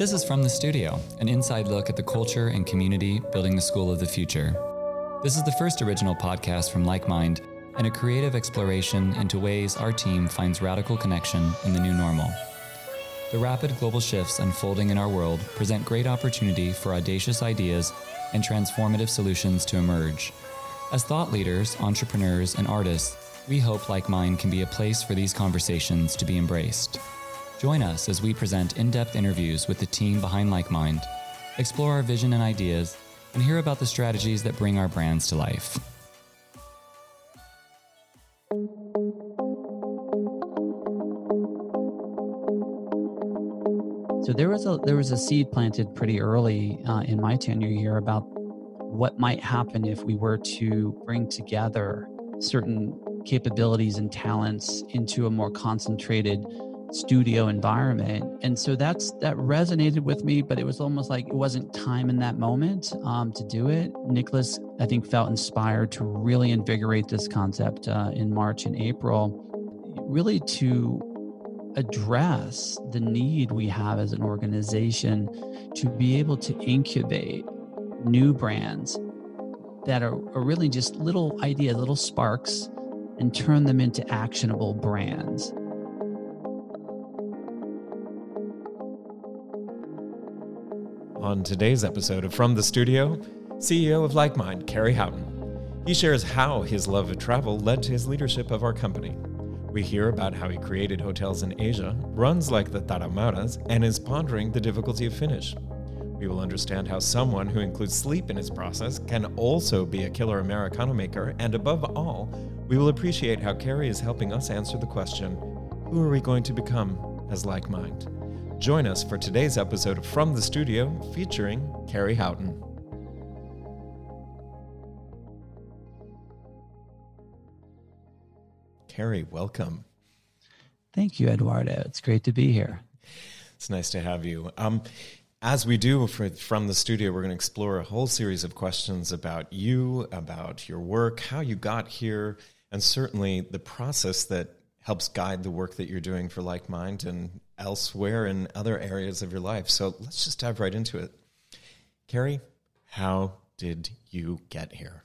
This is From the Studio, an inside look at the culture and community building the school of the future. This is the first original podcast from LikeMind and a creative exploration into ways our team finds radical connection in the new normal. The rapid global shifts unfolding in our world present great opportunity for audacious ideas and transformative solutions to emerge. As thought leaders, entrepreneurs, and artists, we hope LikeMind can be a place for these conversations to be embraced. Join us as we present in depth interviews with the team behind LikeMind, explore our vision and ideas, and hear about the strategies that bring our brands to life. So there was a there was a seed planted pretty early uh, in my tenure here about what might happen if we were to bring together certain capabilities and talents into a more concentrated studio environment. And so that's that resonated with me but it was almost like it wasn't time in that moment um, to do it. Nicholas i think felt inspired to really invigorate this concept uh, in march and april really to address the need we have as an organization to be able to incubate new brands that are, are really just little ideas little sparks and turn them into actionable brands On today's episode of From the Studio, CEO of LikeMind, Kerry Houghton. He shares how his love of travel led to his leadership of our company. We hear about how he created hotels in Asia, runs like the Tarahumaras, and is pondering the difficulty of Finnish. We will understand how someone who includes sleep in his process can also be a killer Americano maker, and above all, we will appreciate how Kerry is helping us answer the question who are we going to become as like LikeMind? Join us for today's episode of From the Studio featuring Kerry Houghton. Kerry, welcome. Thank you, Eduardo. It's great to be here. It's nice to have you. Um, as we do for, from the studio, we're going to explore a whole series of questions about you, about your work, how you got here, and certainly the process that helps guide the work that you're doing for LikeMind and elsewhere in other areas of your life. So let's just dive right into it. Kerry, how did you get here?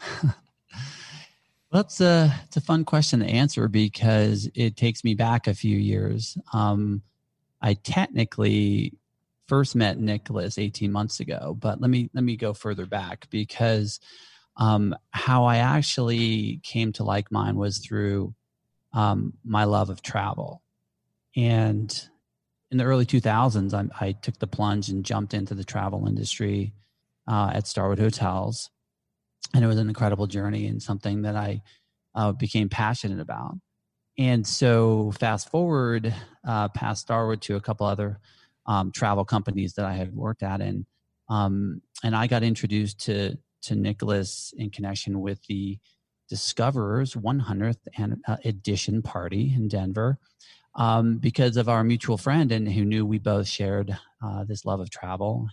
well, it's a it's a fun question to answer because it takes me back a few years. Um, I technically first met Nicholas 18 months ago, but let me let me go further back because um, how I actually came to LikeMind was through um, my love of travel. And in the early 2000s, I, I, took the plunge and jumped into the travel industry uh, at Starwood Hotels. And it was an incredible journey and something that I uh, became passionate about. And so, fast forward uh, past Starwood to a couple other um, travel companies that I had worked at, and um, and I got introduced to to Nicholas in connection with the Discoverers 100th uh, edition party in Denver um, because of our mutual friend and who knew we both shared uh, this love of travel.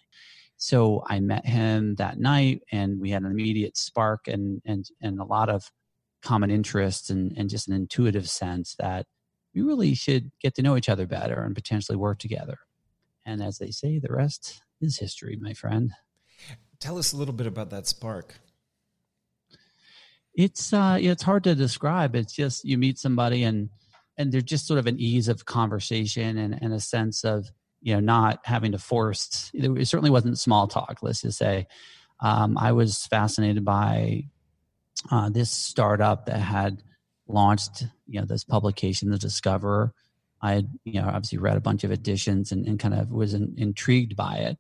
So I met him that night and we had an immediate spark and, and, and a lot of common interests and, and just an intuitive sense that we really should get to know each other better and potentially work together. And as they say, the rest is history, my friend. Tell us a little bit about that spark. It's uh, it's hard to describe. It's just you meet somebody and and there's just sort of an ease of conversation and, and a sense of you know not having to force. It certainly wasn't small talk. Let's just say um, I was fascinated by uh, this startup that had launched you know this publication, The Discoverer. I had you know obviously read a bunch of editions and, and kind of was in, intrigued by it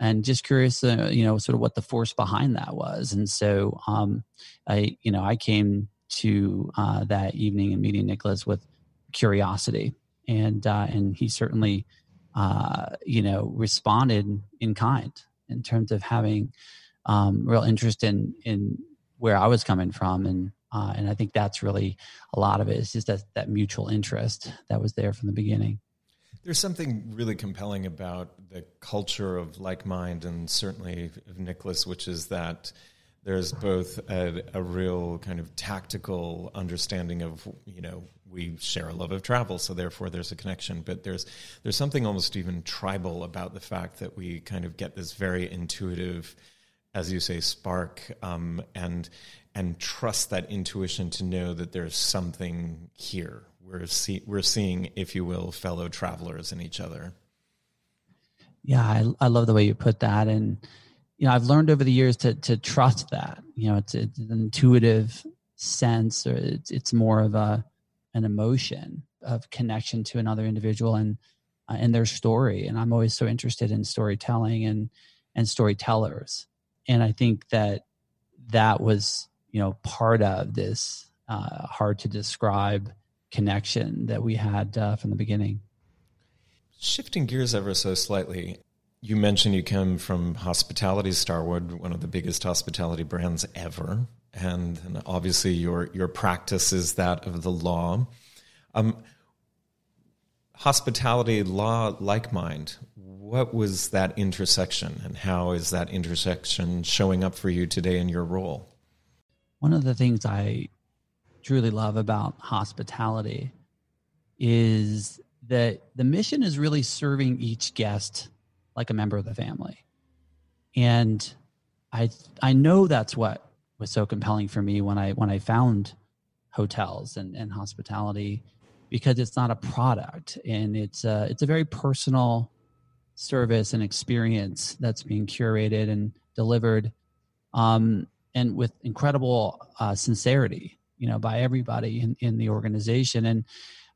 and just curious, uh, you know, sort of what the force behind that was. And so, um, I, you know, I came to uh, that evening and meeting Nicholas with curiosity, and uh, and he certainly, uh, you know, responded in kind in terms of having um, real interest in in where I was coming from, and uh, and I think that's really a lot of it. It's just that that mutual interest that was there from the beginning. There's something really compelling about the culture of like mind, and certainly of Nicholas, which is that there's both a, a, real kind of tactical understanding of you know we share a love of travel, so therefore there's a connection. But there's there's something almost even tribal about the fact that we kind of get this very intuitive, as you say, spark, um, and and trust that intuition to know that there's something here. We're see, we're seeing, if you will, fellow travelers in each other. Yeah, I, I love the way you put that, and you know I've learned over the years to to trust that. You know, it's, it's an intuitive sense, or it's it's more of a an emotion of connection to another individual and uh, and their story. And I'm always so interested in storytelling and and storytellers. And I think that that was you know part of this uh, hard to describe connection that we had uh, from the beginning. Shifting gears ever so slightly, you mentioned you come from Hospitality Starwood, one of the biggest hospitality brands ever, and, and obviously your your practice is that of the law. Um, hospitality law, like mind. What was that intersection, and how is that intersection showing up for you today in your role? One of the things I truly love about hospitality is that the mission is really serving each guest like a member of the family. And I I know that's what was so compelling for me when I when I found hotels and, and hospitality because it's not a product and it's a, it's a very personal service and experience that's being curated and delivered um, and with incredible uh, sincerity you know by everybody in, in the organization. And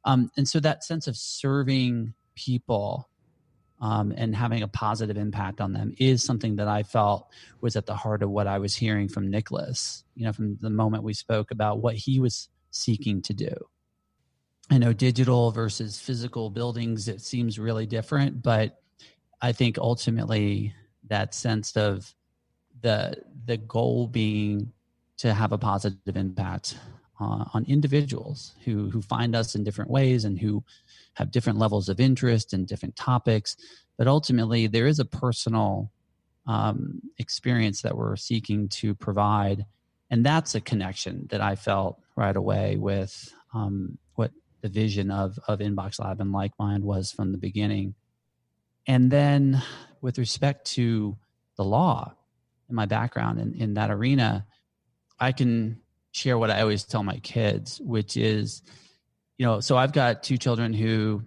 um, and so that sense of serving people um, and having a positive impact on them is something that I felt was at the heart of what I was hearing from Nicholas. You know, from the moment we spoke about what he was seeking to do. I know digital versus physical buildings, it seems really different, but I think ultimately that sense of the the goal being to have a positive impact uh, on individuals who who find us in different ways and who have different levels of interest and different topics. But ultimately there is a personal um, experience that we're seeking to provide. And that's a connection that i felt right away with um, what the vision of of inbox lab and like mind was from the beginning. And then with respect to the law and my background in, in that arena i can share what I always tell my kids, which is, you know, so I've got two children who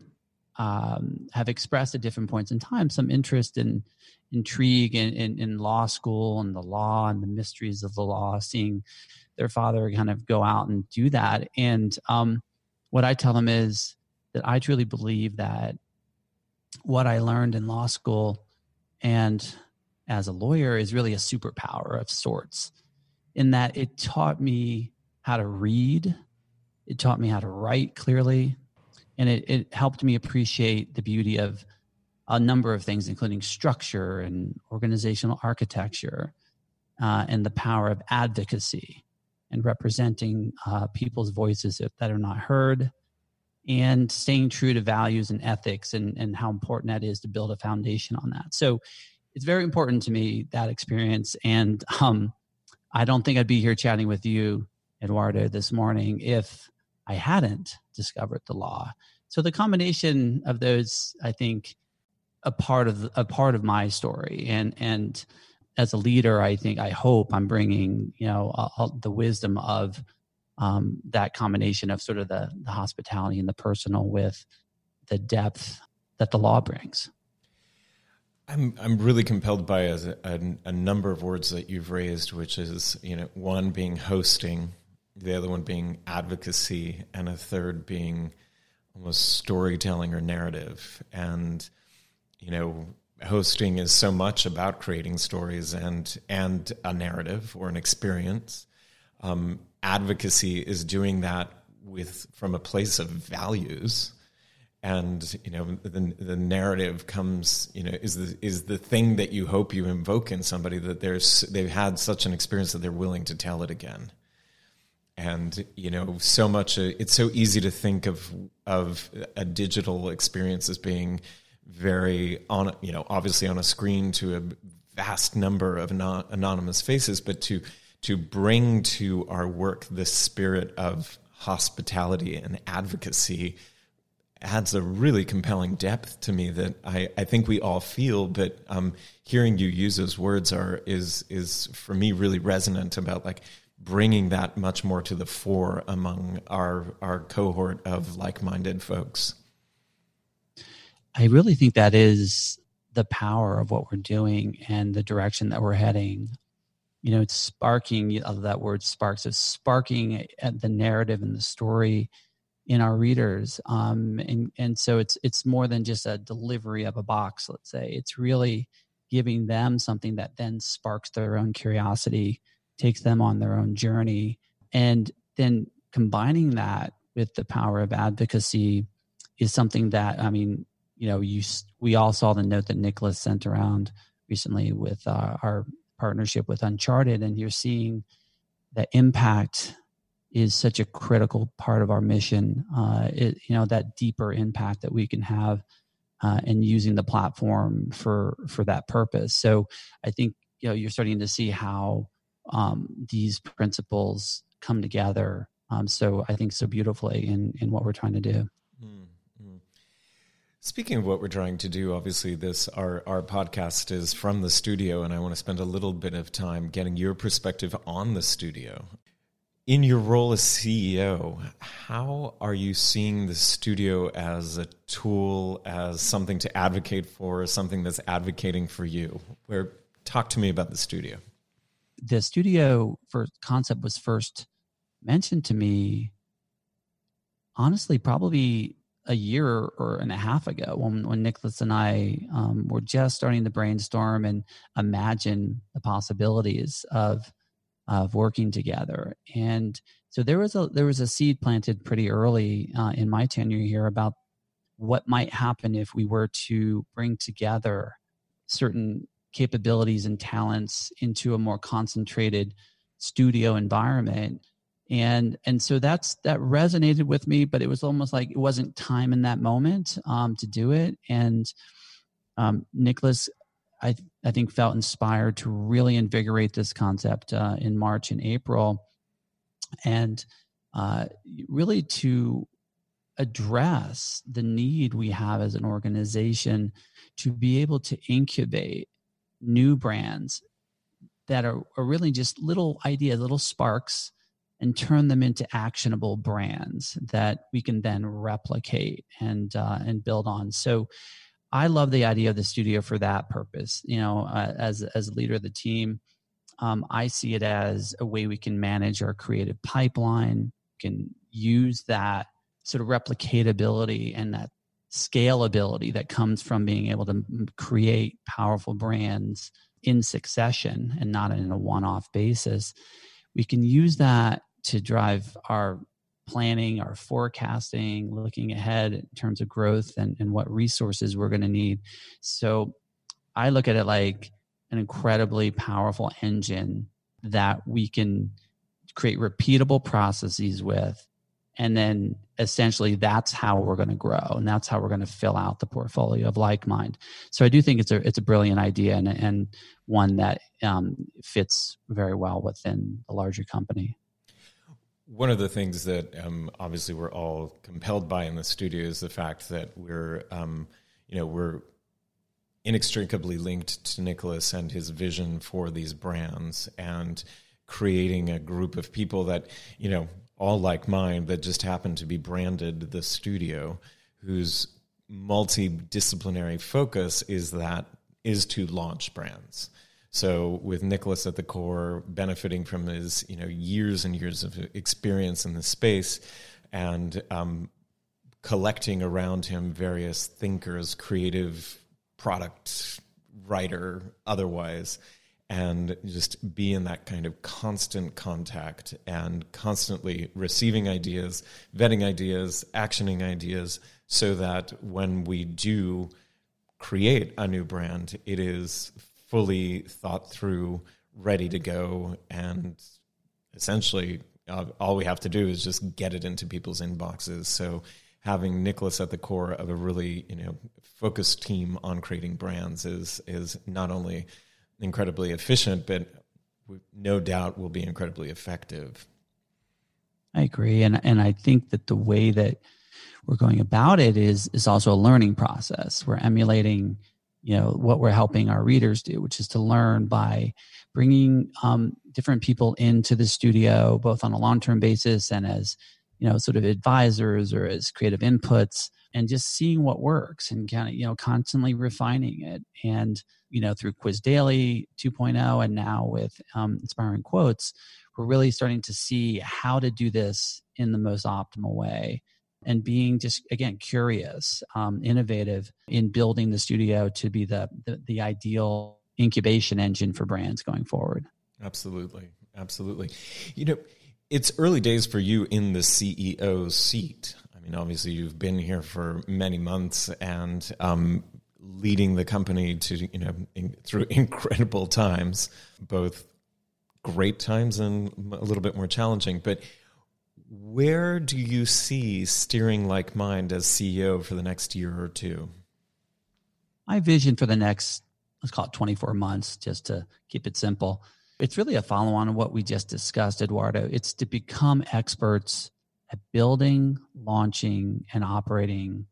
um, have expressed at different points in time some interest in intrigue in, in, in, law school and the law and the mysteries of the law, seeing their father kind of go out and do that. And um, what I tell them is that I truly believe that what I learned in law school and as a lawyer is really a superpower of sorts in that it taught me how to read, it taught me how to write clearly, and it, it helped me appreciate the beauty of a number of things, including structure and organizational architecture, uh, and the power of advocacy and representing uh, people's voices that are not heard, and staying true to values and ethics, and, and how important that is to build a foundation on that. So, it's very important to me that experience, and um, I don't think I'd be here chatting with you, Eduardo, this morning if I hadn't discovered the law. So the combination of those, I think, a part of a part of my story, and and as a leader, I think I hope I'm bringing you know the wisdom of um, that combination of sort of the, the hospitality and the personal with the depth that the law brings. I'm I'm really compelled by a, a, a, number of words that you've raised, which is you know one being hosting, the other one being advocacy, and a third being almost storytelling or narrative. And you know, hosting is so much about creating stories and and a narrative or an experience. Um, advocacy is doing that with from a place of values and you know the the narrative comes you know is the is the thing that you hope you invoke in somebody that there's they've had such an experience that they're willing to tell it again. And you know so much it's so easy to think of of a digital experience as being very on you know obviously on a screen to a vast number of non- anonymous faces but to to bring to our work the spirit of hospitality and advocacy adds a really compelling depth to me that I, I think we all feel, but um, hearing you use those words are is is for me really resonant about like bringing that much more to the fore among our our cohort of like-minded folks. I really think that is the power of what we're doing and the direction that we're heading. You know, it's sparking that word sparks is sparking at the narrative and the story in our readers um, and and so it's it's more than just a delivery of a box let's say. It's really giving them something that then sparks their own curiosity takes them on their own journey and then combining that with the power of advocacy is something that i mean you know you we all saw the note that nicholas sent around recently with uh, our partnership with uncharted and you're seeing the impact is such a critical part of our mission. Uh, it, you know, that deeper impact that we can have uh, and using the platform for for that purpose. So I think you know you're starting to see how um, these principles come together. Um, so I think so beautifully in in what we're trying to do. Mm-hmm. Speaking of what we're trying to do, obviously this our our podcast is from the studio, and I want to spend a little bit of time getting your perspective on the studio in your role as CEO, how are you seeing the studio as a tool, as something to advocate for, something that's advocating for you? Where talk to me about the studio. The studio for concept was first mentioned to me honestly probably a year or and a half ago when, when Nicholas and I um, were just starting to brainstorm and imagine the possibilities of of working together. And so there was a there was a seed planted pretty early uh, in my tenure here about what might happen if we were to bring together certain capabilities and talents into a more concentrated studio environment and and so that's that resonated with me but it was almost like it wasn't time in that moment um, to do it and um, nicholas I, I think felt inspired to really invigorate this concept uh, in March and April, and uh, really to address the need we have as an organization to be able to incubate new brands that are, are really just little ideas, little sparks, and turn them into actionable brands that we can then replicate and uh, and build on. So I love the idea of the studio for that purpose. You know, uh, as as a leader of the team, um, I see it as a way we can manage our creative pipeline, can use that sort of replicatability and that scalability that comes from being able to create powerful brands in succession and not in a one-off basis. We can use that to drive our planning, our forecasting, looking ahead in terms of growth and, and what resources we're going to need. So I look at it like an incredibly powerful engine that we can create repeatable processes with. And then essentially that's how we're going to grow and that's how we're going to fill out the portfolio of like mind. So I do think it's a, it's a brilliant idea and, and one that um, fits very well within a larger company. One of the things that um, obviously we're all compelled by in the studio is the fact that we're, um, you know, we're inextricably linked to Nicholas and his vision for these brands and creating a group of people that, you know, all like mine that just happen to be branded the studio, whose multidisciplinary focus is that is to launch brands. So with Nicholas at the core, benefiting from his you know years and years of experience in the space, and um, collecting around him various thinkers, creative product writer, otherwise, and just be in that kind of constant contact and constantly receiving ideas, vetting ideas, actioning ideas, so that when we do create a new brand, it is fully thought through, ready to go, and essentially uh, all we have to do is just get it into people's inboxes. So having Nicholas at the core of a really you know focused team on creating brands is is not only incredibly efficient, but no doubt will be incredibly effective. I agree, and and I think that the way that we're going about it is is also a learning process. We're emulating, you know, what we're helping our readers do, which is to learn by bringing um, different people into the studio, both on a long term basis and as you know, sort of advisors or as creative inputs, and just seeing what works and kind of you know constantly refining it. And you know, through Quiz Daily 2.0, and now with um, Inspiring Quotes, we're really starting to see how to do this in the most optimal way and being just again curious um, innovative in building the studio to be the, the, the ideal incubation engine for brands going forward. Absolutely. Absolutely. You know it's early days for you in the ceo seat. I mean obviously you've been here for many months and um, leading the company to you know in, through incredible times both great times and a little bit more challenging. But where do you see steering like mind as CEO for the next year or two? My vision for the next, let's call it 24 months, just to keep it simple. It's really a follow on of what we just discussed, Eduardo. It's to become experts at building, launching, and operating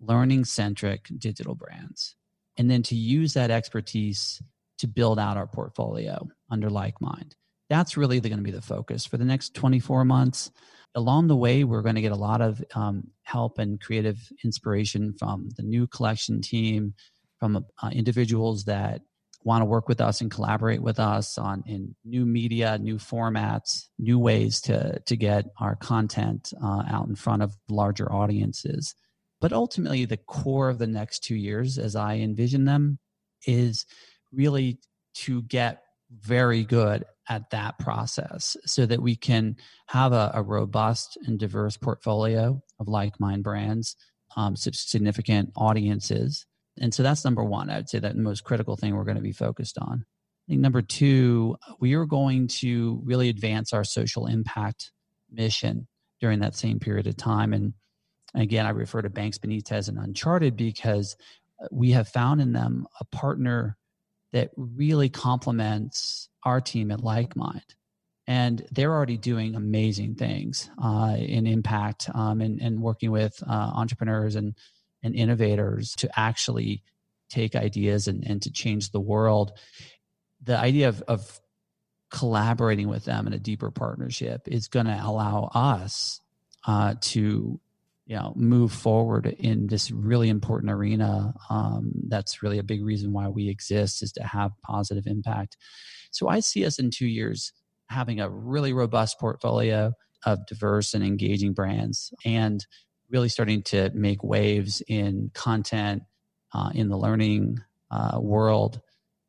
learning centric digital brands. And then to use that expertise to build out our portfolio under like mind that's really going to be the focus for the next 24 months. Along the way, we're going to get a lot of um, help and creative inspiration from the new collection team, from uh, individuals that want to work with us and collaborate with us on in new media, new formats, new ways to to get our content uh, out in front of larger audiences. But ultimately, the core of the next two years, as I envision them, is really to get very good at that process so that we can have a, a robust and diverse portfolio of like mind brands, um, significant audiences. And so that's number one. I would say that the most critical thing we're going to be focused on. I think number two, we are going to really advance our social impact mission during that same period of time. And again, I refer to Banks Benitez and Uncharted because we have found in them a partner that really complements our team at LikeMind. And they're already doing amazing things uh, in impact um, and, and working with uh, entrepreneurs and, and innovators to actually take ideas and, and to change the world. The idea of, of collaborating with them in a deeper partnership is going to allow us uh, to you know move forward in this really important arena um, that's really a big reason why we exist is to have positive impact. So i see us in two years having a really robust portfolio of diverse and engaging brands and really starting to make waves in content uh, in the learning uh, world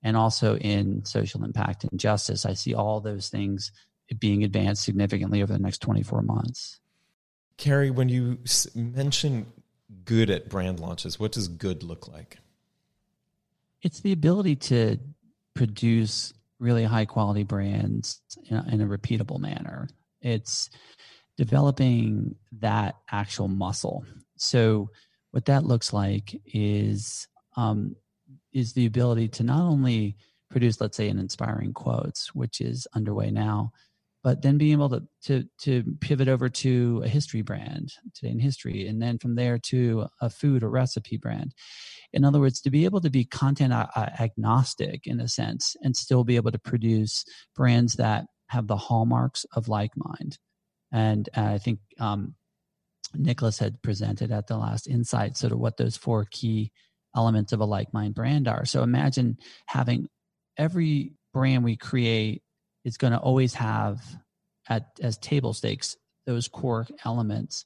and also in social impact and justice. I see all those things being advanced significantly over the next 24 months Kerry, when you mention good at brand launches, what does good look like? It's the ability to produce really high quality brands in a, in a repeatable manner. It's developing that actual muscle. So, what that looks like is um, is the ability to not only produce, let's say, an inspiring quotes, which is underway now, but then being able to to to pivot over to a history brand today in history and then from there to a food or recipe brand. In other words to be able to be content agnostic in a sense and still be able to produce brands that have the hallmarks of like mind. And uh, i think um, nicholas had presented at the last insight sort of what those four key elements of a like mind brand are. So imagine having every brand we create is going to always have at as table stakes those core elements.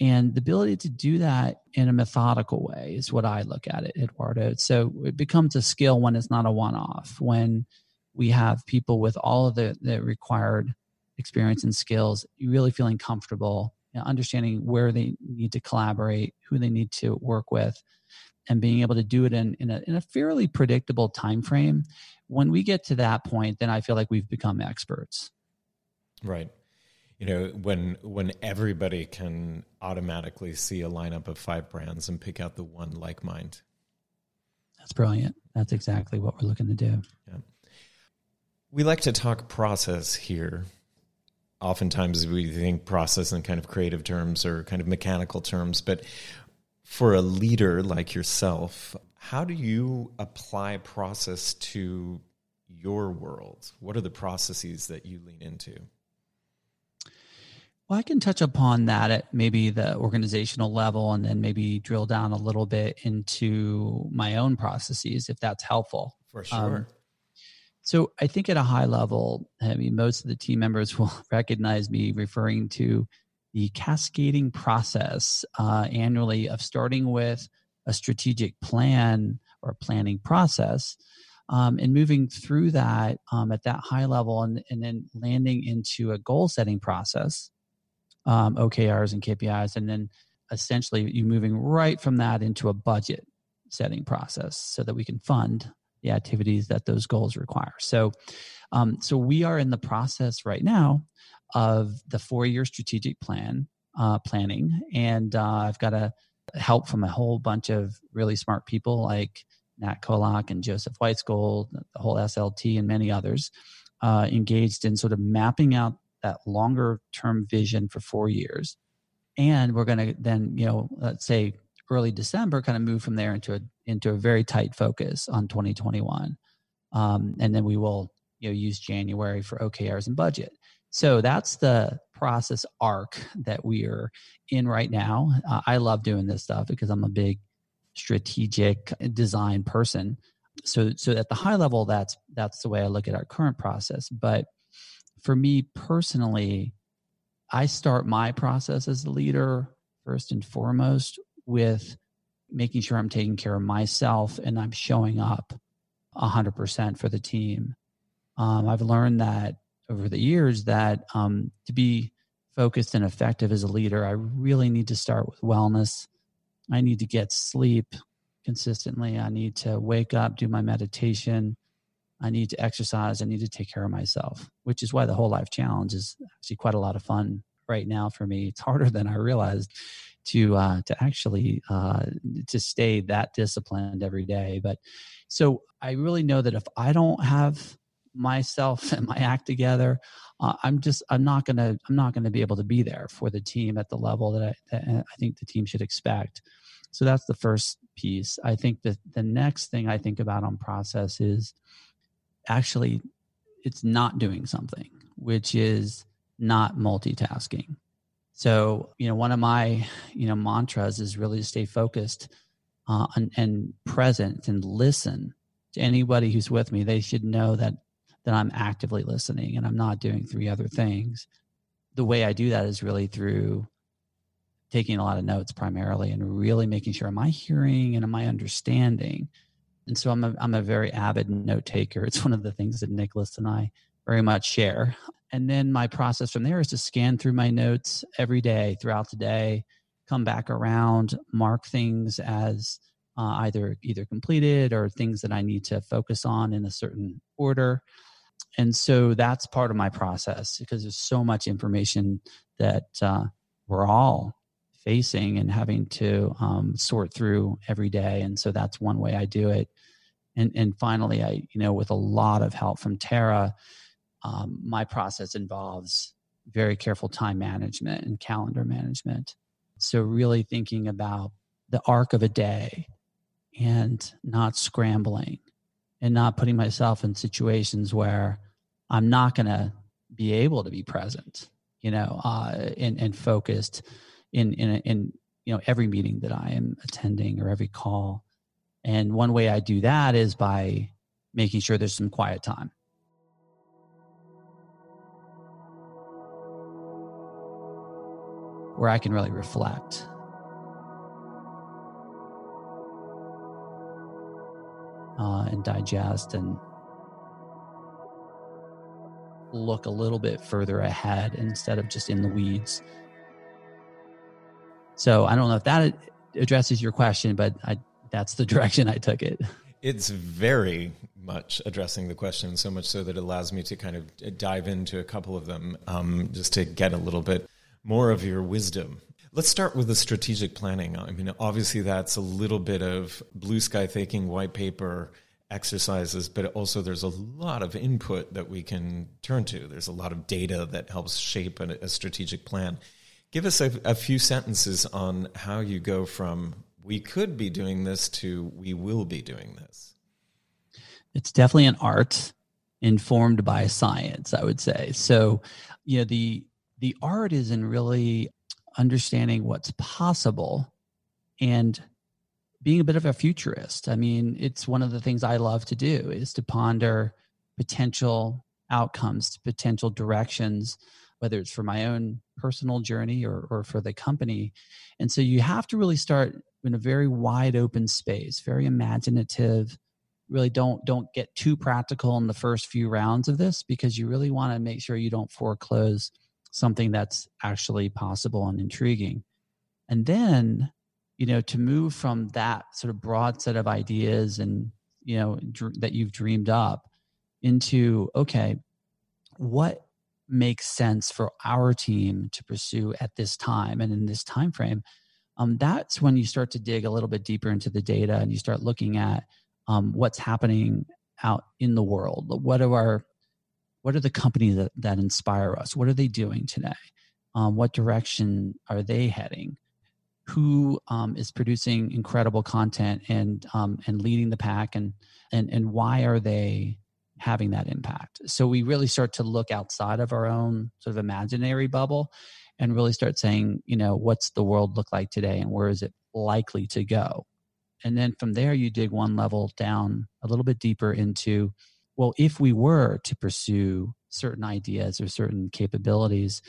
And the ability to do that in a methodical way is what i look at it eduardo. So it becomes a skill when it's not a one-off when we have people with all of the, the required experience and skills really feeling comfortable you know, understanding where they need to collaborate who they need to work with and being able to do it in, in, a, in a fairly predictable time frame when we get to that point then i feel like we've become experts. Right. You know when when everybody can automatically see a lineup of five brands and pick out the one like mind. That's brilliant. That's exactly what we're looking to do. Yeah. We like to talk process here oftentimes we think process in kind of creative terms or kind of mechanical terms, but for a leader like yourself, how do you apply process to your world? What are the processes that you lean into? Well, I can touch upon that at maybe the organizational level and then maybe drill down a little bit into my own processes if that's helpful. For sure. Um, so I think at a high level, I mean, most of the team members will recognize me referring to the cascading process uh, annually of starting with a strategic plan or planning process um, and moving through that um, at that high level and, and then landing into a goal setting process, um, OKRs and KPIs, and then essentially you moving right from that into a budget setting process so that we can fund the activities that those goals require. So, um, so we are in the process right now of the four-year strategic plan uh, planning, and uh, I've got a help from a whole bunch of really smart people like Nat Kolak and Joseph Weitzgold, the whole SLT, and many others uh, engaged in sort of mapping out that longer term vision for four years. And we're going to then, you know, let's say early December, kind of move from there into a into a very tight focus on 2021, um, and then we will, you know, use January for OKRs and budget. So that's the process arc that we are in right now. Uh, I love doing this stuff because I'm a big strategic design person. So so at the high level that's that's the way I look at our current process, but for me personally, I start my process as a leader first and foremost with making sure I'm taking care of myself and I'm showing up 100% for the team. Um, I've learned that over the years that um, to be focused and effective as a leader, I really need to start with wellness. I need to get sleep consistently. I need to wake up, do my meditation. I need to exercise. I need to take care of myself, which is why the whole life challenge is actually quite a lot of fun right now for me. It's harder than I realized to uh, to actually uh, to stay that disciplined every day. But so I really know that if I don't have myself and my act together, uh, I'm just I'm not gonna I'm not gonna be able to be there for the team at the level that I, that I think the team should expect. So that's the first piece. I think that the next thing I think about on process is actually it's not doing something, which is not multitasking. So, you know, one of my, you know, mantras is really to stay focused uh, and, and present and listen to anybody who's with me. They should know that that I'm actively listening and I'm not doing three other things. The way I do that is really through taking a lot of notes primarily and really making sure am I hearing and am I understanding and so I'm a, I'm a very avid note taker. It's one of the things that Nicholas and I very much share. And then my process from there is to scan through my notes every day throughout the day, come back around, mark things as uh, either either completed or things that I need to focus on in a certain order. And so that's part of my process because there's so much information that uh, we're all facing and having to um, sort through every day. And so that's one way I do it. And and finally, I you know with a lot of help from Tara, um, my process involves very careful time management and calendar management. So really thinking about the arc of a day and not scrambling and not putting myself in situations where I'm not going to be able to be present, you know, uh, and, and focused in in in you know every meeting that I am attending or every call. And one way I do that is by making sure there's some quiet time. Where I can really reflect. Uh, and digest and look a little bit further ahead instead of just in the weeds. So I don't know if that addresses your question, but I, that's the direction I took it. It's very much addressing the question, so much so that it allows me to kind of dive into a couple of them um, just to get a little bit more of your wisdom. Let's start with the strategic planning. I mean, obviously, that's a little bit of blue sky thinking, white paper exercises, but also there's a lot of input that we can turn to. There's a lot of data that helps shape a, a strategic plan. Give us a, a few sentences on how you go from we could be doing this to we will be doing this. It's definitely an art informed by science, I would say. So, you know, the the art is in really understanding what's possible and being a bit of a futurist. I mean, it's one of the things I love to do is to ponder potential outcomes, potential directions, whether it's for my own personal journey or, or for the company. And so you have to really start in a very wide open space, very imaginative. Really don't don't get too practical in the first few rounds of this because you really want to make sure you don't foreclose something that's actually possible and intriguing. And then you know to move from that sort of broad set of ideas and you know dr- that you've dreamed up into okay what makes sense for our team to pursue at this time and in this time frame um, that's when you start to dig a little bit deeper into the data and you start looking at um, what's happening out in the world what are our what are the companies that, that inspire us? What are they doing today? Um, what direction are they heading? Who um, is producing incredible content and um, and leading the pack and and and why are they having that impact? So we really start to look outside of our own sort of imaginary bubble and really start saying you know what's the world look like today and where is it likely to go? And then from there you dig one level down a little bit deeper into well if we were to pursue certain ideas or certain capabilities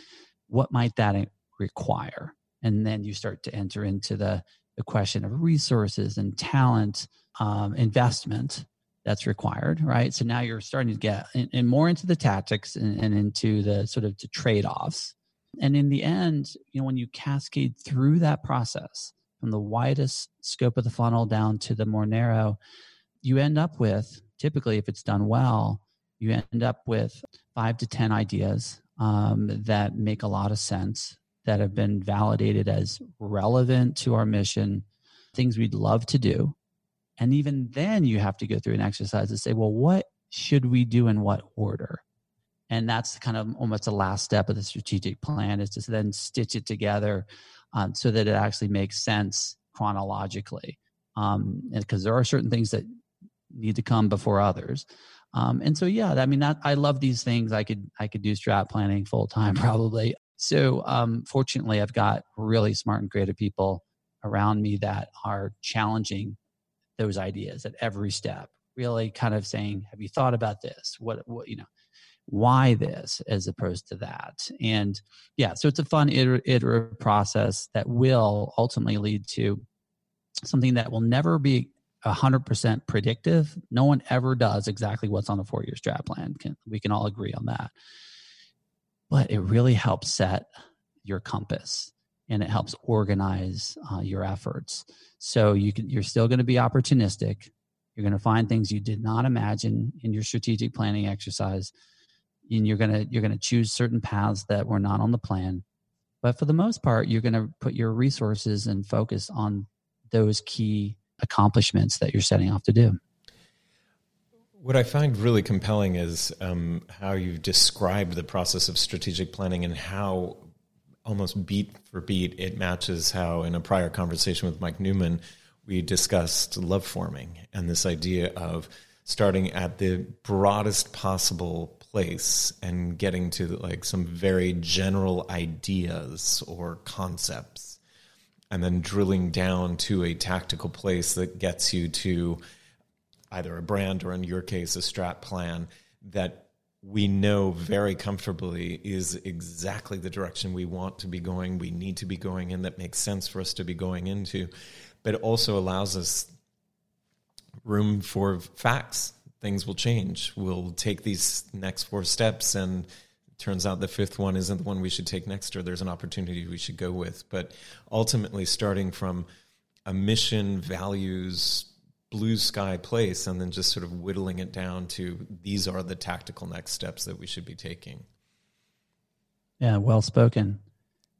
what might that require? And then you start to enter into the, the question of resources and talent um, investment that's required right? So now you're starting to get in, in more into the tactics and, and into the sort of the trade-offs. And in the end you know when you cascade through that process from the widest scope of the funnel down to the more narrow you end up with typically if it's done well you end up with five to ten ideas um, that make a lot of sense that have been validated as relevant to our mission, things we'd love to do. And even then, you have to go through an exercise to say, well, what should we do in what order? And that's kind of almost the last step of the strategic plan is to then stitch it together um, so that it actually makes sense chronologically. Um, because there are certain things that need to come before others. Um, and so, yeah, I mean, that, I love these things. I could I could do strat planning full time probably. So, um, fortunately, I've got really smart and creative people around me that are challenging those ideas at every step. Really, kind of saying, "Have you thought about this? What, what you know, why this as opposed to that?" And yeah, so it's a fun iterative process that will ultimately lead to something that will never be 100% predictive. No one ever does exactly what's on the four year strat plan. Can, we can all agree on that but it really helps set your compass and it helps organize uh, your efforts. So you can, you're still going to be opportunistic. You're going to find things you did not imagine in your strategic planning exercise, and you're going to you're going to choose certain paths that were not on the plan. But for the most part, you're going to put your resources and focus on those key accomplishments that you're setting off to do. What I find really compelling is um, how you've described the process of strategic planning and how almost beat for beat it matches how, in a prior conversation with Mike Newman, we discussed love forming and this idea of starting at the broadest possible place and getting to like some very general ideas or concepts and then drilling down to a tactical place that gets you to either a brand or in your case a strat plan that we know very comfortably is exactly the direction we want to be going, we need to be going in, that makes sense for us to be going into, but also allows us room for facts. Things will change. We'll take these next four steps, and turns out the fifth one isn't the one we should take next, or there's an opportunity we should go with. But ultimately, starting from a mission, values, blue sky place and then just sort of whittling it down to these are the tactical next steps that we should be taking. Yeah, well spoken.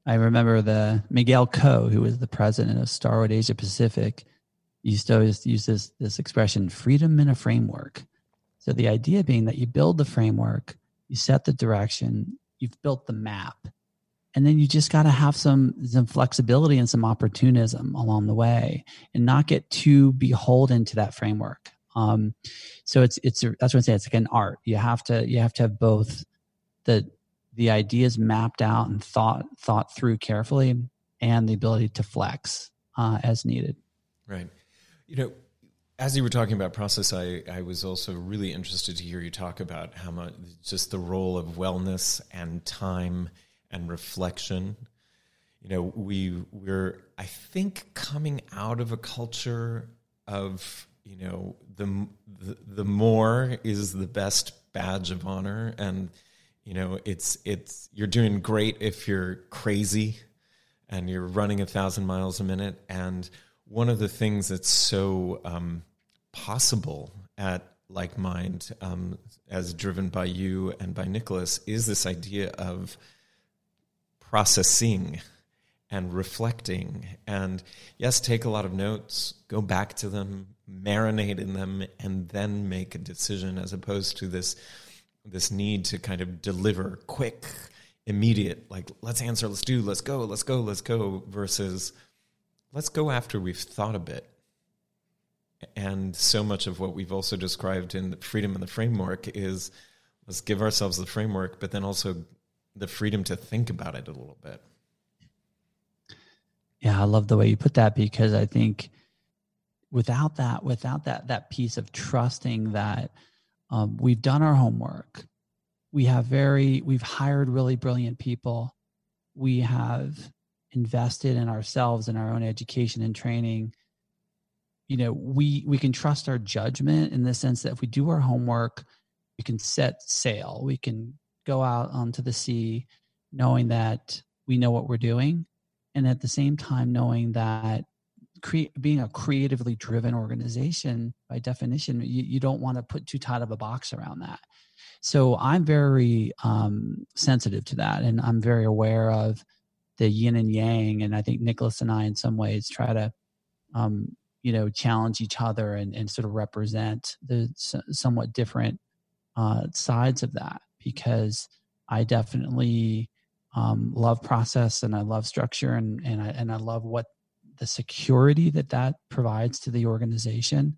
I remember the Miguel Ko, who was the president of Starwood Asia Pacific. used to always use this this expression freedom in a framework so the idea being that you build the framework you set the direction you've built the map and then you just got to have some some flexibility and some opportunism along the way and not get too beholden to that framework. Um, so it's it's that's what i'm saying it's like an art. You have to you have to have both the the ideas mapped out and thought thought through carefully and the ability to flex uh, as needed. Right. You know as you were talking about process I, I was also really interested to hear you talk about how much just the role of wellness and time and reflection. You know, we we're I think coming out of a culture of you know the the, the more is the best badge of honor, and you know it's it's you're doing great if you're crazy and you're running a thousand miles a minute. And one of the things that's so um, possible at LikeMind um, as driven by you and by nicholas is this idea of processing and reflecting. And yes take a lot of notes go back to them marinate in them and then make a decision as opposed to this this need to kind of deliver quick immediate like let's answer let's do let's go let's go let's go versus let's go after we've thought a bit. And so much of what we've also described in freedom in the framework is let's give ourselves the framework but then also the freedom to think about it a little bit. Yeah, I love the way you put that because I think without that, without that that piece of trusting that um, we've done our homework, we have very we've hired really brilliant people, we have invested in ourselves and our own education and training. You know, we we can trust our judgment in the sense that if we do our homework, we can set sail, we can go out onto the sea knowing that we know what we're doing and at the same time knowing that being a creatively driven organization by definition you, you don't want to put too tight of a box around that so i'm very um, sensitive to that and i'm very aware of the yin and yang and i think nicholas and i in some ways try to um, you know challenge each other and, and sort of represent the somewhat different uh, sides of that because I definitely um, love process and I love structure and and I and I love what the security that that provides to the organization.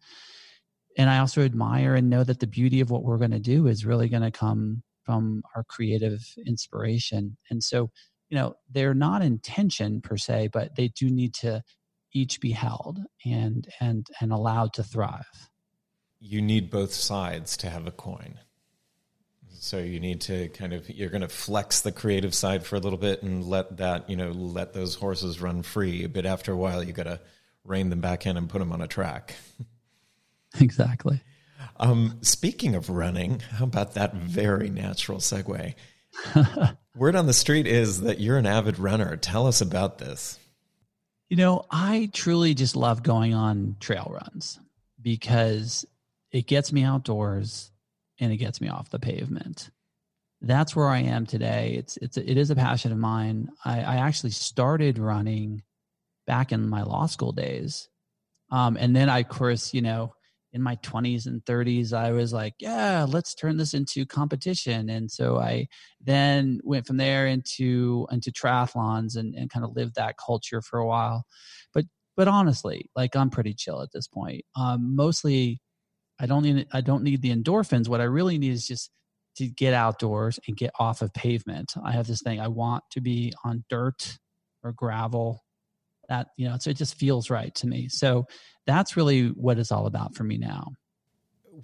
And I also admire and know that the beauty of what we're going to do is really going to come from our creative inspiration. And so, you know, they're not intention per se, but they do need to each be held and and and allowed to thrive. You need both sides to have a coin. So you need to kind of you're going to flex the creative side for a little bit and let that you know let those horses run free. But after a while, you got to rein them back in and put them on a track. Exactly. Um, speaking of running, how about that very natural segue? Word on the street is that you're an avid runner. Tell us about this. You know, I truly just love going on trail runs because it gets me outdoors and it gets me off the pavement. That's where I am today. It's it's it is a passion of mine. I, I actually started running back in my law school days, um, and then I, of course, you know, in my 20s and 30s, I was like, yeah, let's turn this into competition. And so I then went from there into into triathlons and, and kind of lived that culture for a while. But but honestly, like I'm pretty chill at this point. Um, mostly I don't need I don't need the endorphins. What I really need is just to get outdoors and get off of pavement. I have this thing. I want to be on dirt or gravel. That you know, so it just feels right to me. So that's really what it's all about for me now.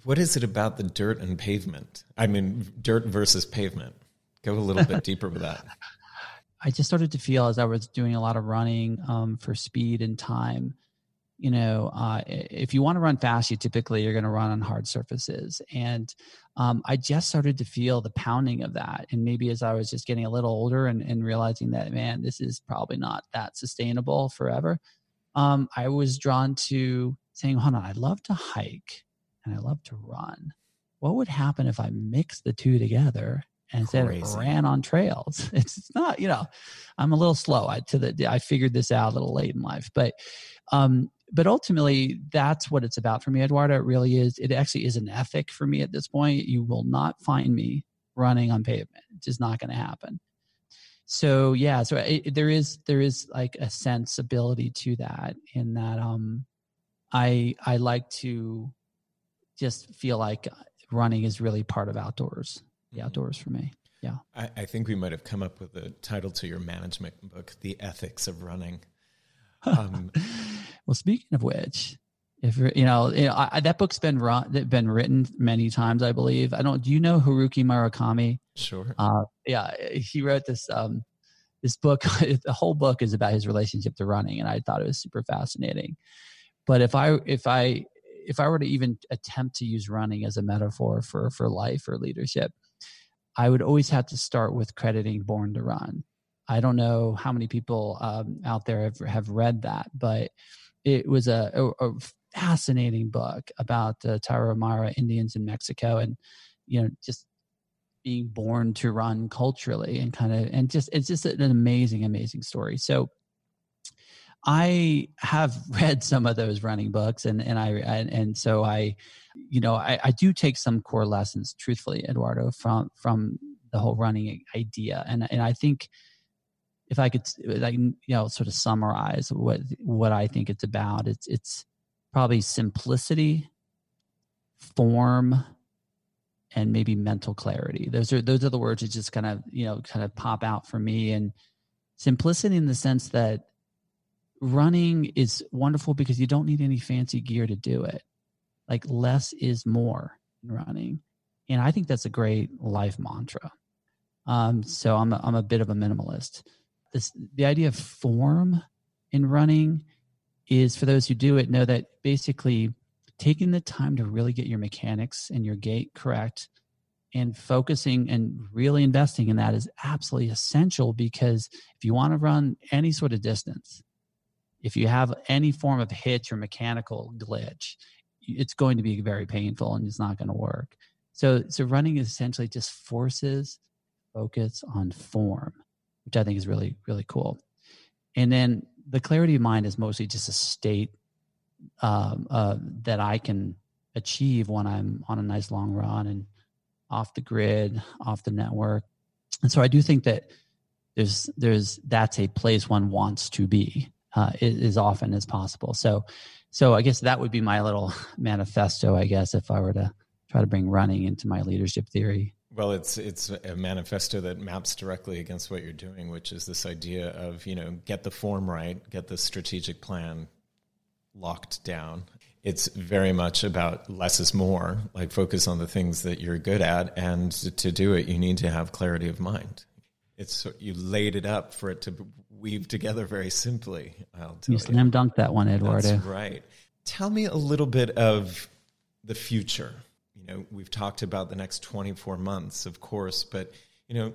What is it about the dirt and pavement? I mean, dirt versus pavement. Go a little bit deeper with that. I just started to feel as I was doing a lot of running um, for speed and time you know, uh, if you want to run fast, you typically you're going to run on hard surfaces. And um, I just started to feel the pounding of that. And maybe as I was just getting a little older and, and realizing that, man, this is probably not that sustainable forever, um, I was drawn to saying, hold on, I love to hike and I love to run. What would happen if I mix the two together and instead ran on trails. It's, it's, not, you know, I'm a little slow. I to the I figured this out a little late in life, but um, but ultimately that's what it's about for me eduardo. It really is it actually is an ethic for me at this point. You will not find me running on pavement. It's just not going to happen. So yeah so it, there is there is like a sensibility to that in that um i i like to just feel like running is really part of outdoors the mm-hmm. outdoors for me. Yeah. I, I think we might have come up with a title to your management book the ethics of running. Um, well, speaking of which, if you know, you know I, that book's been run, been written many times, I believe. I don't. Do you know Haruki Murakami? Sure. Uh, yeah, he wrote this um, this book. the whole book is about his relationship to running, and I thought it was super fascinating. But if I if I if I were to even attempt to use running as a metaphor for for life or leadership, I would always have to start with crediting Born to Run I don't know how many people um, out there have, have read that, but it was a, a, a fascinating book about the Tarahumara Indians in Mexico and, you know, just being born to run culturally and kind of, and just, it's just an amazing, amazing story. So I have read some of those running books and, and I, and, and so I, you know, I, I do take some core lessons truthfully, Eduardo, from, from the whole running idea. And, and I think, if I could, like, you know, sort of summarize what what I think it's about, it's it's probably simplicity, form, and maybe mental clarity. Those are those are the words that just kind of you know kind of pop out for me. And simplicity in the sense that running is wonderful because you don't need any fancy gear to do it. Like less is more in running, and I think that's a great life mantra. Um, so I'm a, I'm a bit of a minimalist this the idea of form in running is for those who do it know that basically taking the time to really get your mechanics and your gait correct and focusing and really investing in that is absolutely essential because if you want to run any sort of distance if you have any form of hitch or mechanical glitch it's going to be very painful and it's not going to work. So so running essentially just forces focus on form which I think is really, really cool. And then the clarity of mind is mostly just a state um, uh, that I can achieve when I'm on a nice long run and off the grid, off the network. And so I do think that there's there's that's a place one wants to be uh, as often as possible. So so I guess that would be my little manifesto. I guess if I were to try to bring running into my leadership theory. Well, it's it's a manifesto that maps directly against what you're doing, which is this idea of you know get the form right, get the strategic plan locked down. It's very much about less is more, like focus on the things that you're good at, and to do it, you need to have clarity of mind. It's you laid it up for it to weave together very simply. I'll tell you slam dunked that one, Eduardo. That's right. Tell me a little bit of the future know, we've talked about the next 24 months, of course, but you know,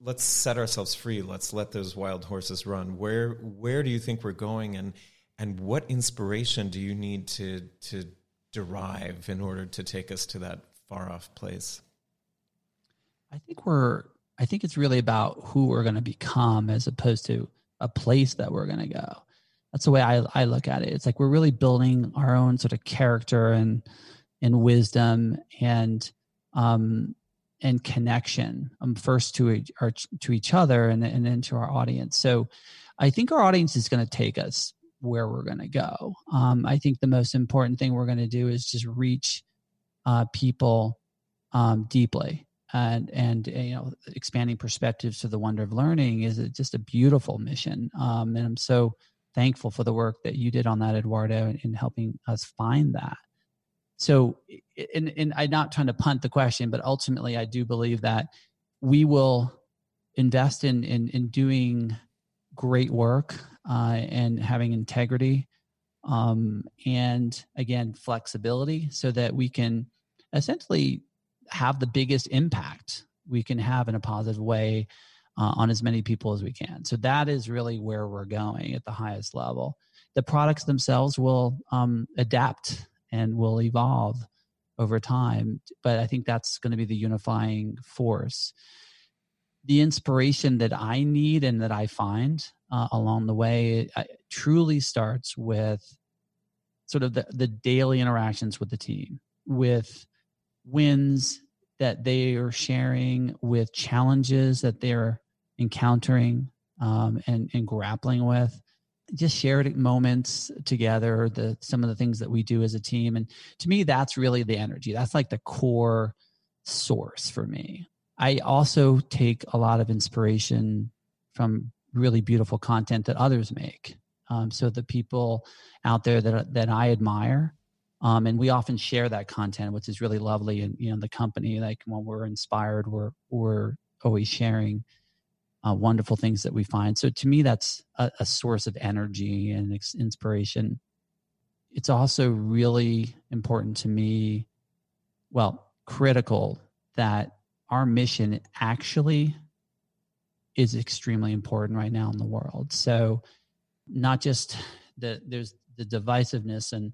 let's set ourselves free. Let's let those wild horses run. Where where do you think we're going, and and what inspiration do you need to to derive in order to take us to that far off place? I think we're. I think it's really about who we're going to become as opposed to a place that we're going to go. That's the way I, I look at it. It's like we're really building our own sort of character and and wisdom and um, and connection um, first to each, our, to each other and, and then to our audience. So I think our audience is going to take us where we're going to go. Um, I think the most important thing we're going to do is just reach uh, people um, deeply and and you know expanding perspectives to the wonder of learning is just a beautiful mission. Um, and I'm so thankful for the work that you did on that, Eduardo, in, in helping us find that so and, and i'm not trying to punt the question but ultimately i do believe that we will invest in in, in doing great work uh, and having integrity um, and again flexibility so that we can essentially have the biggest impact we can have in a positive way uh, on as many people as we can. So that is really where we're going at the highest level. The products themselves will um, adapt and will evolve over time. But I think that's going to be the unifying force. The inspiration that I need and that I find uh, along the way truly starts with sort of the, the daily interactions with the team, with wins that they are sharing, with challenges that they're encountering um, and, and grappling with just shared moments together the some of the things that we do as a team and to me that's really the energy that's like the core source for me i also take a lot of inspiration from really beautiful content that others make um, so the people out there that that I admire. Um, and we often share that content, which is really lovely. And you know, the company, like when we're inspired, we're we're always sharing uh, wonderful things that we find. So to me, that's a, a source of energy and ex- inspiration. It's also really important to me, well, critical that our mission actually is extremely important right now in the world. So not just the there's the divisiveness and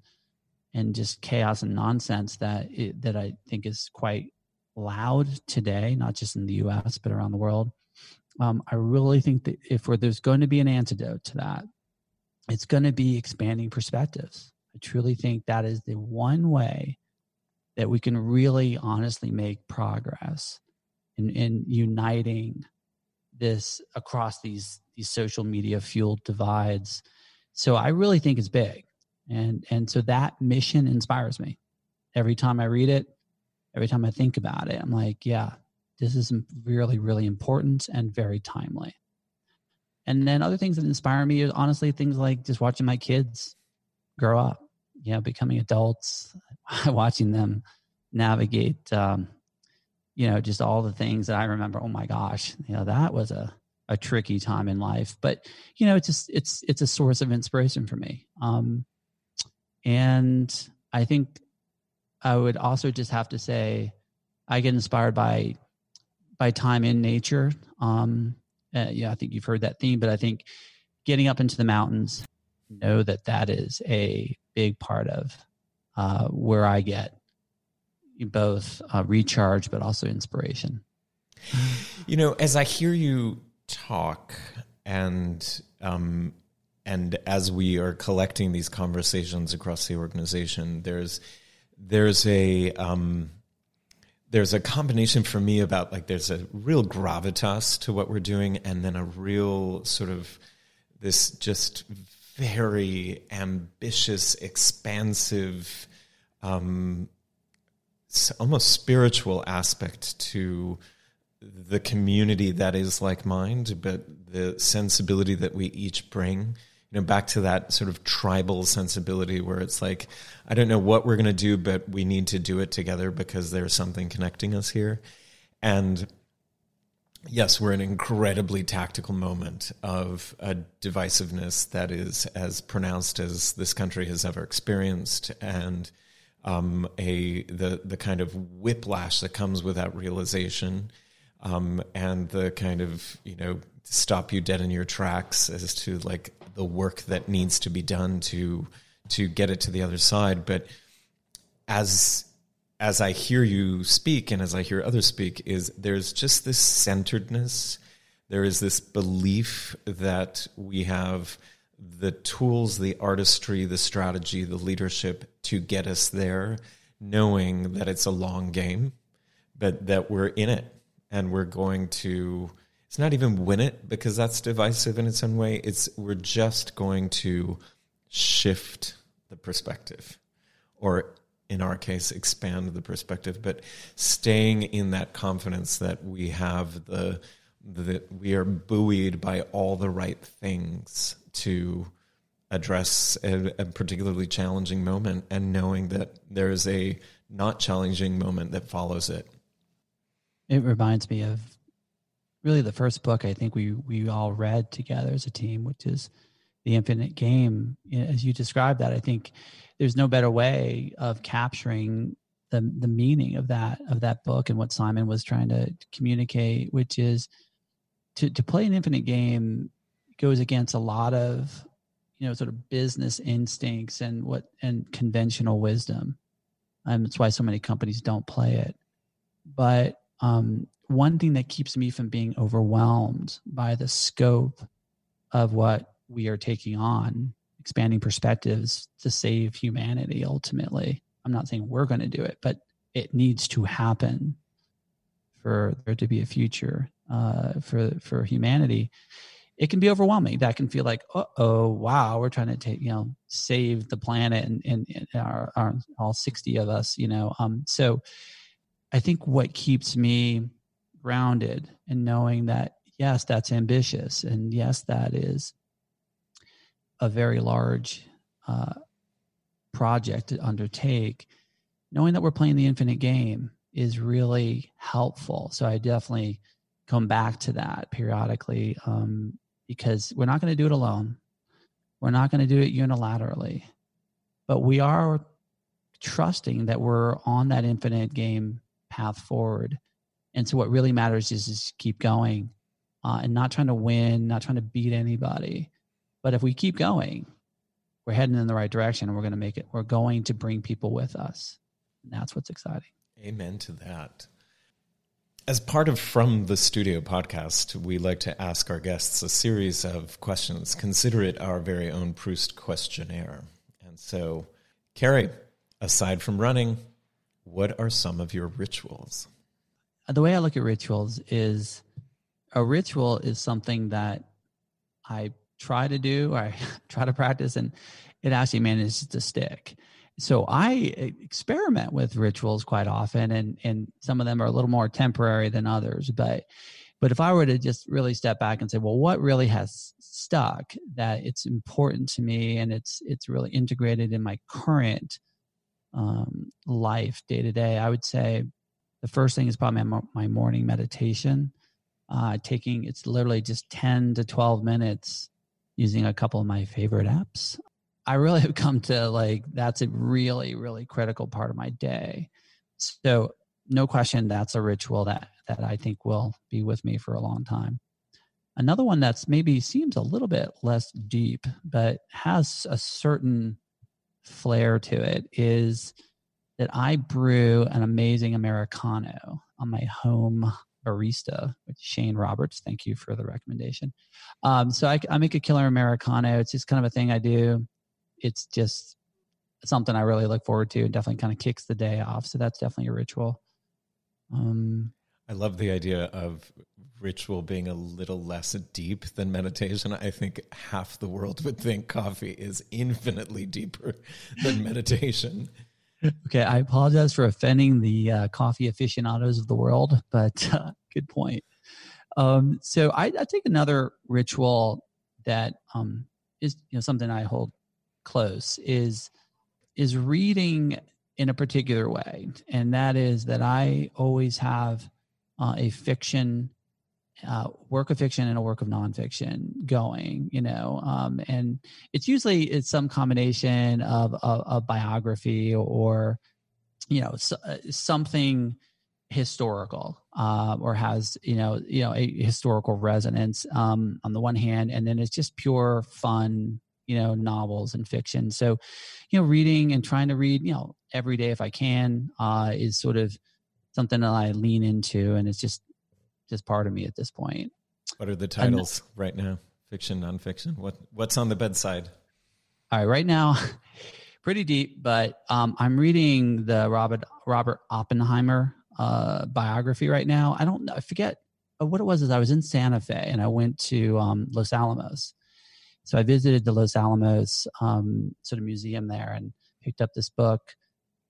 and just chaos and nonsense that it, that I think is quite loud today, not just in the U.S. but around the world. Um, I really think that if there's going to be an antidote to that, it's going to be expanding perspectives. I truly think that is the one way that we can really honestly make progress in, in uniting this across these these social media fueled divides. So I really think it's big. And and so that mission inspires me. Every time I read it, every time I think about it, I'm like, yeah, this is really, really important and very timely. And then other things that inspire me is honestly things like just watching my kids grow up, you know, becoming adults, watching them navigate um, you know, just all the things that I remember. Oh my gosh, you know, that was a a tricky time in life. But you know, it's just it's it's a source of inspiration for me. Um, and I think I would also just have to say I get inspired by by time in nature. Um, uh, yeah, I think you've heard that theme, but I think getting up into the mountains, know that that is a big part of uh, where I get both uh, recharge but also inspiration. You know, as I hear you talk and um, and as we are collecting these conversations across the organization, there's there's a um, there's a combination for me about like there's a real gravitas to what we're doing, and then a real sort of this just very ambitious, expansive um, almost spiritual aspect to the community that is LikeMind, but the sensibility that we each bring. You know, back to that sort of tribal sensibility where it's like, I don't know what we're going to do, but we need to do it together because there's something connecting us here. And yes, we're in an incredibly tactical moment of a divisiveness that is as pronounced as this country has ever experienced. And um, a the the kind of whiplash that comes with that realization, um, and the kind of you know stop you dead in your tracks as to like the work that needs to be done to to get it to the other side. But as as I hear you speak and as I hear others speak, is there's just this centeredness. There is this belief that we have the tools, the artistry, the strategy, the leadership to get us there, knowing that it's a long game, but that we're in it and we're going to it's not even win it because that's divisive in its own way. It's we're just going to shift the perspective or in our case expand the perspective but staying in that confidence that we have the that we are buoyed by all the right things to address a, a, particularly challenging moment and knowing that there is a not challenging moment that follows it. It reminds me of really the first book I think we we all read together as a team, which is The Infinite Game. As you described that, I think there's no better way of capturing the the meaning of that of that book and what Simon was trying to communicate, which is to to play an infinite game goes against a lot of you know sort of business instincts and what and conventional wisdom and that's why so many companies don't play it but um, one thing that keeps me from being overwhelmed by the scope of what we are taking on expanding perspectives to save humanity ultimately. I'm not saying we're going to do it, but it needs to happen for there to be a future uh, for for humanity. It can be overwhelming. That can feel like, oh, wow, we're trying to take, you know, save the planet and, and, and our, our, all 60 of us, you know. Um, so I think what keeps me grounded and knowing that, yes, that's ambitious. And yes, that is a very large uh, project to undertake, knowing that we're playing the infinite game is really helpful. So I definitely come back to that periodically um, because we're not going to do it alone. We're not going to do it unilaterally, but we are trusting that we're on that infinite game path forward. And so what really matters is just keep going uh, and not trying to win, not trying to beat anybody, but if we keep going, we're heading in the right direction and we're going to make it. We're going to bring people with us. And that's what's exciting. Amen to that. As part of From the Studio podcast, we like to ask our guests a series of questions. Consider it our very own Proust questionnaire. And so, Kerry, aside from running, what are some of your rituals? The way I look at rituals is a ritual is something that I try to do, I try to practice, and it actually manages to stick. So I eh, experiment with rituals quite often, and and some of them are a little more temporary than others. But but if I were to just really step back and say, well, what really has stuck that it's important to me, and it's it's really integrated in my current um, life day to day, I would say the first thing is probably my, my morning meditation. Uh, taking it's literally just 10 to 12 minutes using a couple of my favorite apps. I really have come to like that's a really really critical part of my day. So no question that's a ritual that that I think will be with me for a long time. Another one that's maybe seems a little bit less deep but has a certain flair to it is that I brew an amazing americano on my home barista with Shane Roberts. Thank you for the recommendation. Um, so I, I, make a killer Americano. It's just kind of a thing I do. It's just something I really look forward to and definitely kind of kicks the day off. So that's definitely a ritual. Um, I love the idea of ritual being a little less deep than meditation. I think half the world would think coffee is infinitely deeper than meditation okay, I apologize for offending the uh, coffee aficionados of the world, but uh, good point. Um, so I, I take another ritual that um, is you know something I hold close is is reading in a particular way, and that is that I always have uh, a fiction uh, work of fiction and a work of nonfiction going, you know, um, and it's usually it's some combination of a biography or, you know, so, uh, something historical uh, or has you know you know a historical resonance um, on the one hand, and then it's just pure fun, you know, novels and fiction. So, you know, reading and trying to read, you know, every day if I can uh, is sort of something that I lean into, and it's just just part of me at this point. What are the titles and, right now? Fiction, nonfiction. What what's on the bedside? All right, right now, pretty deep, but um, I'm reading the Robert Robert Oppenheimer uh, biography right now. I don't know. I forget what it was. Is I was in Santa Fe and I went to um, Los Alamos. So I visited the Los Alamos um, sort of museum there and picked up this book,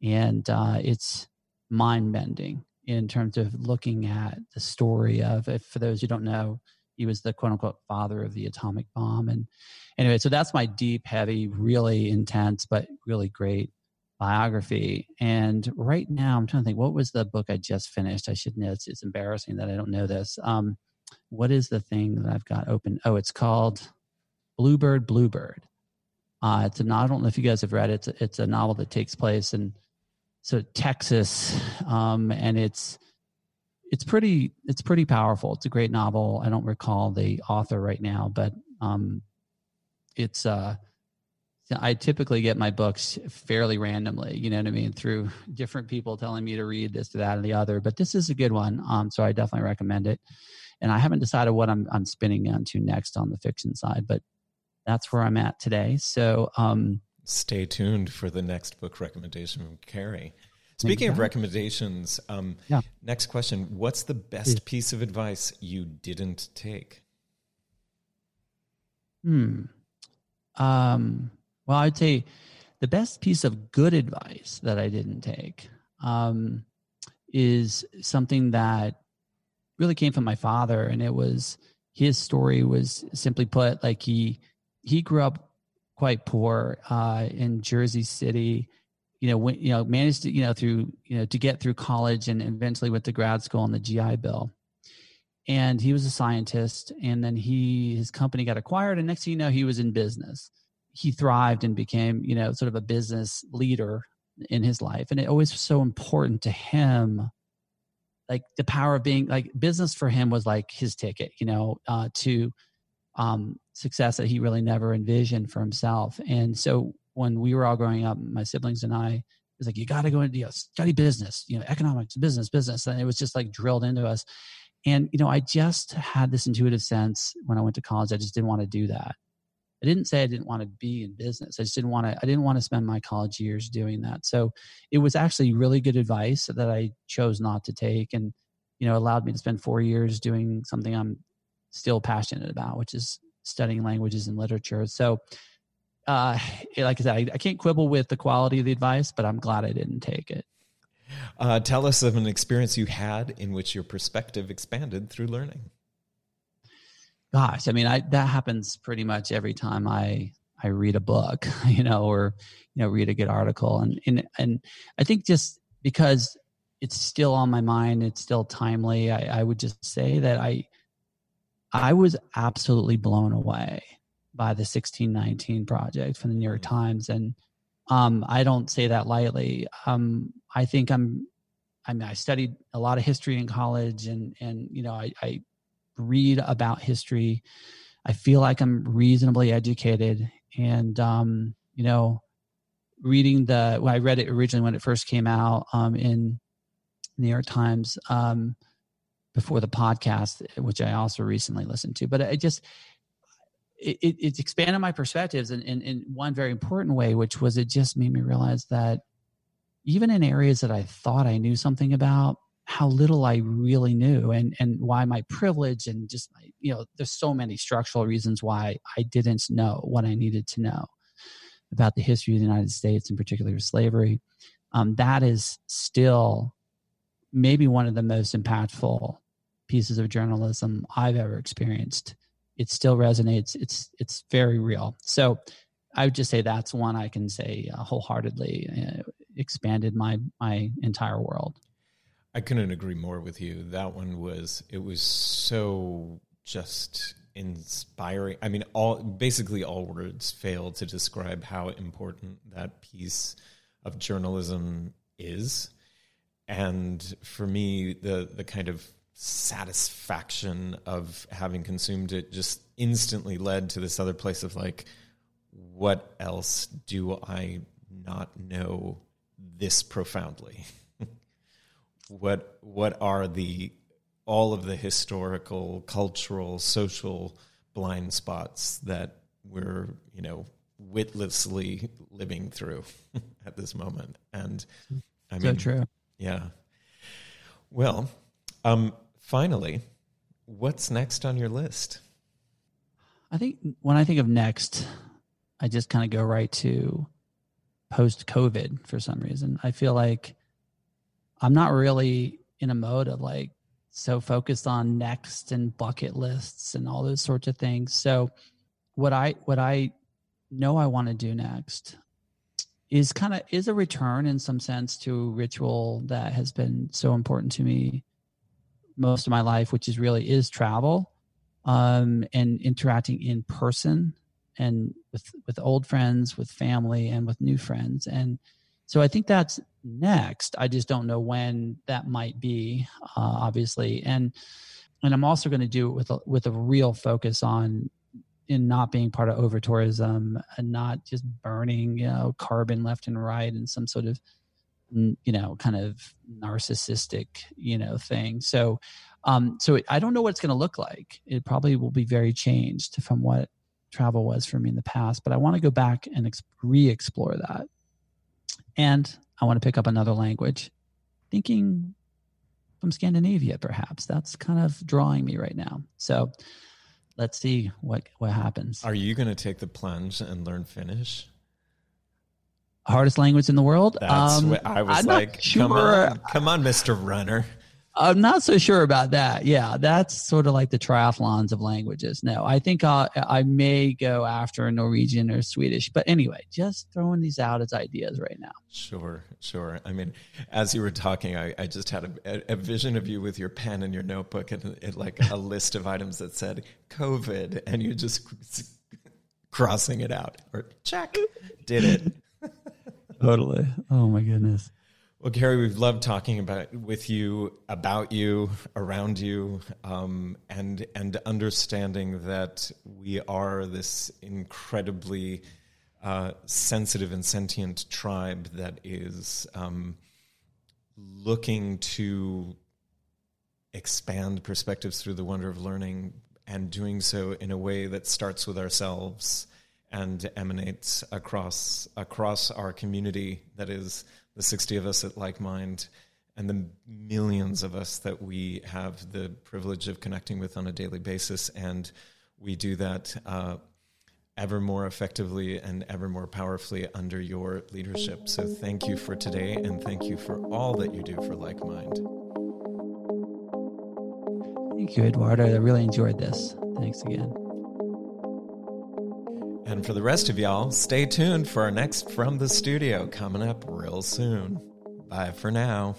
and uh, it's mind bending in terms of looking at the story of, for those who don't know, he was the quote unquote father of the atomic bomb. And anyway, so that's my deep, heavy, really intense, but really great biography. And right now, I'm trying to think, what was the book I just finished? I should know. It's, it's embarrassing that I don't know this. Um, what is the thing that I've got open? Oh, it's called Bluebird, Bluebird. Uh, it's a novel. I don't know if you guys have read it. It's a, it's a novel that takes place in so Texas, um, and it's it's pretty it's pretty powerful. It's a great novel. I don't recall the author right now, but um, it's uh, I typically get my books fairly randomly. You know what I mean through different people telling me to read this, to that, and the other. But this is a good one, um, so I definitely recommend it. And I haven't decided what I'm I'm spinning onto next on the fiction side, but that's where I'm at today. So, um, stay tuned for the next book recommendation from Kerry. Speaking of recommendations, um, yeah. next question: What's the best piece of advice you didn't take? Hmm. Um, well, I'd say the best piece of good advice that I didn't take um, is something that really came from my father, and it was his story was simply put like he he grew up quite poor uh, in Jersey City. You know, when, you know, managed to, you know, through, you know, to get through college and eventually went to grad school on the GI Bill. And he was a scientist. And then he, his company got acquired. And next thing you know, he was in business. He thrived and became, you know, sort of a business leader in his life. And it always was so important to him like the power of being like business for him was like his ticket you know uh, to um, success that he really never envisioned for himself. And so when we were all growing up, my siblings and I, it was like, you got to go into you know, study business, you know, economics, business, business. And it was just like drilled into us. And, you know, I just had this intuitive sense when I went to college, I just didn't want to do that. I didn't say I didn't want to be in business. I just didn't want to, I didn't want to spend my college years doing that. So it was actually really good advice that I chose not to take and, you know, allowed me to spend four years doing something I'm still passionate about, which is studying languages and literature. So, uh, like I said, I, I, can't quibble with the quality of the advice, but I'm glad I didn't take it. Uh, tell us of an experience you had in which your perspective expanded through learning. Gosh, I mean, I, that happens pretty much every time I I read a book, you know, or you know, read a good article, and and and I think just because it's still on my mind, it's still timely. I, I would just say that I I was absolutely blown away by the 1619 project from the New York mm. Times. And um, I don't say that lightly. Um, I think I'm, I mean, I studied a lot of history in college and, and, you know, I, I read about history. I feel like I'm reasonably educated and, um, you know, reading the, well, I read it originally when it first came out um, in the New York Times. Um, before the podcast, which I also recently listened to. But I just it, it expanded my perspectives in, in, in one very important way, which was it just made me realize that even in areas that I thought I knew something about, how little I really knew and and why my privilege and just my, you know there's so many structural reasons why I didn't know what I needed to know about the history of the United States in particular slavery um, that is still maybe one of the most impactful pieces of journalism I've ever experienced. It still resonates. It's it's very real. So I would just say that's one I can say uh, wholeheartedly uh, expanded my my entire world. I couldn't agree more with you. That one was it was so just inspiring. I mean, all basically all words fail to describe how important that piece of journalism is. And for me, the the kind of satisfaction of having consumed it just instantly led to this other place of like, what else do I not know this profoundly? what what are the all of the historical, cultural, social blind spots that we're, you know, witlessly living through at this moment? And I mean, so true. Yeah. Well, um, Finally, what's next on your list? I think when I think of next, I just kind of go right to post COVID for some reason. I feel like I'm not really in a mode of like so focused on next and bucket lists and all those sorts of things. So what I what I know I want to do next is kind of is a return in some sense to ritual that has been so important to me most of my life, which is really is travel um, and interacting in person and with with old friends, with family, and with new friends. And so I think that's next. I just don't know when that might be, uh, obviously. And and I'm also going to do it with a, with a real focus on in not being part of over tourism and not just burning you know carbon left and right and some sort of you know kind of narcissistic you know thing so um so it, i don't know what it's going to look like it probably will be very changed from what travel was for me in the past, but I want to go back and ex- re explore that. And I want to pick up another language, thinking from Scandinavia, perhaps. That's kind of drawing me right now. So let's see what, what happens. Are you going to take the plunge and learn Finnish? Hardest language in the world? That's um, what I was I'm like, sure. come on, come on, Mr. Runner. I'm not so sure about that. Yeah, that's sort of like the triathlons of languages. No, I think I'll, I may go after Norwegian or Swedish. But anyway, just throwing these out as ideas right now. Sure, sure. I mean, as you were talking, I, I just had a, a, vision of you with your pen and your notebook and, and like a list of items that said COVID, and you just crossing it out or check, did it. Totally. Oh my goodness. Well, Kerry, we've loved talking about with you, about you, around you, um, and and understanding that we are this incredibly uh, sensitive and sentient tribe that is um, looking to expand perspectives through the wonder of learning, and doing so in a way that starts with ourselves and emanates across across our community that is the 60 of us at LikeMind, and the millions of us that we have the privilege of connecting with on a daily basis. And we do that uh, ever more effectively and ever more powerfully under your leadership. So thank you for today, and thank you for all that you do for LikeMind. Thank you, Eduardo. I really enjoyed this. Thanks again. And for the rest of y'all, stay tuned for our next From the Studio coming up real soon. Bye for now.